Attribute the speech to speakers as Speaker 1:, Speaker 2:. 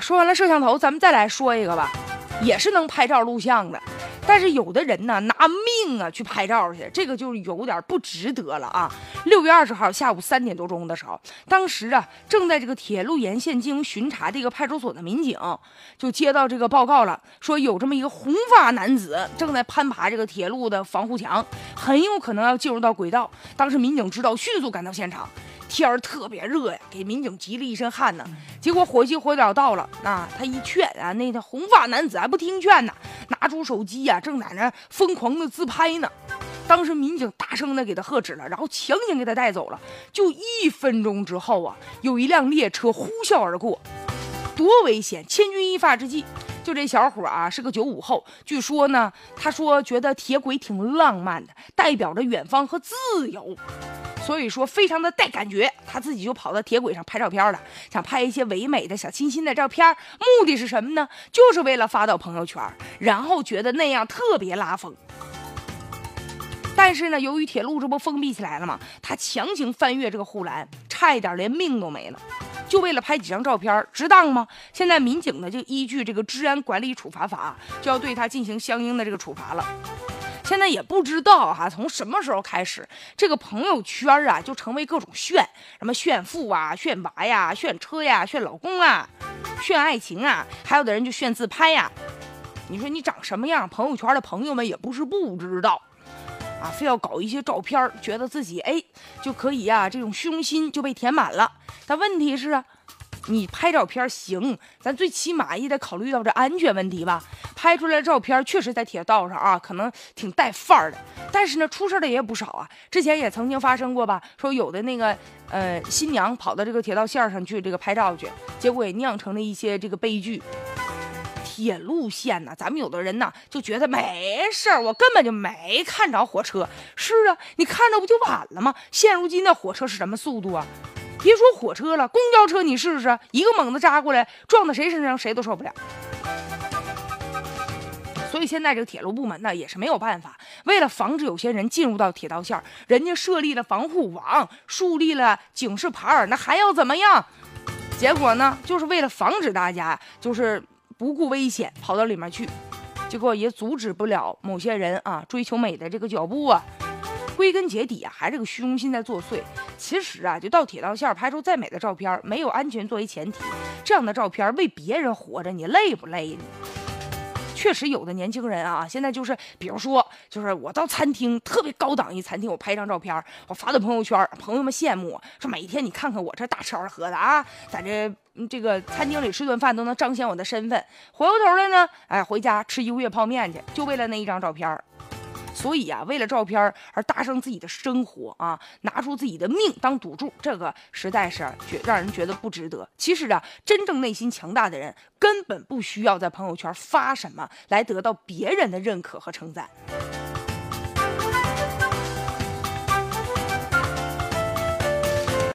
Speaker 1: 说完了摄像头，咱们再来说一个吧，也是能拍照录像的。但是有的人呢，拿命啊去拍照去，这个就有点不值得了啊。六月二十号下午三点多钟的时候，当时啊正在这个铁路沿线进行巡查的一个派出所的民警，就接到这个报告了，说有这么一个红发男子正在攀爬这个铁路的防护墙，很有可能要进入到轨道。当时民警知道，迅速赶到现场。天儿特别热呀，给民警急了一身汗呢。结果火急火燎到了，啊，他一劝啊，那个红发男子还不听劝呢，拿出手机呀，正在那疯狂的自拍呢。当时民警大声的给他喝止了，然后强行给他带走了。就一分钟之后啊，有一辆列车呼啸而过，多危险！千钧一发之际，就这小伙啊是个九五后，据说呢，他说觉得铁轨挺浪漫的，代表着远方和自由。所以说非常的带感觉，他自己就跑到铁轨上拍照片了，想拍一些唯美的小清新的照片，目的是什么呢？就是为了发到朋友圈，然后觉得那样特别拉风。但是呢，由于铁路这不封闭起来了吗？他强行翻越这个护栏，差一点连命都没了，就为了拍几张照片，值当吗？现在民警呢就依据这个治安管理处罚法，就要对他进行相应的这个处罚了。现在也不知道哈，从什么时候开始，这个朋友圈啊就成为各种炫，什么炫富啊、炫娃呀、炫车呀、炫老公啊、炫爱情啊，还有的人就炫自拍呀。你说你长什么样，朋友圈的朋友们也不是不知道，啊，非要搞一些照片，觉得自己哎就可以呀，这种虚荣心就被填满了。但问题是啊。你拍照片行，咱最起码也得考虑到这安全问题吧。拍出来的照片确实在铁道上啊，可能挺带范儿的。但是呢，出事的也不少啊。之前也曾经发生过吧，说有的那个呃新娘跑到这个铁道线上去这个拍照去，结果也酿成了一些这个悲剧。铁路线呢，咱们有的人呢就觉得没事儿，我根本就没看着火车。是啊，你看着不就晚了吗？现如今的火车是什么速度啊？别说火车了，公交车你试试，一个猛子扎过来，撞到谁身上谁都受不了。所以现在这个铁路部门呢也是没有办法，为了防止有些人进入到铁道线，人家设立了防护网，树立了警示牌那还要怎么样？结果呢，就是为了防止大家就是不顾危险跑到里面去，结果也阻止不了某些人啊追求美的这个脚步啊。归根结底啊，还是个虚荣心在作祟。其实啊，就到铁道线拍出再美的照片，没有安全作为前提，这样的照片为别人活着，你累不累呢？确实有的年轻人啊，现在就是，比如说，就是我到餐厅特别高档一餐厅，我拍张照片，我发到朋友圈，朋友们羡慕，说每天你看看我这大吃二喝的啊，在这这个餐厅里吃顿饭都能彰显我的身份。回过头来呢，哎，回家吃一个月泡面去，就为了那一张照片。所以啊，为了照片而搭上自己的生活啊，拿出自己的命当赌注，这个实在是觉让人觉得不值得。其实啊，真正内心强大的人，根本不需要在朋友圈发什么来得到别人的认可和称赞。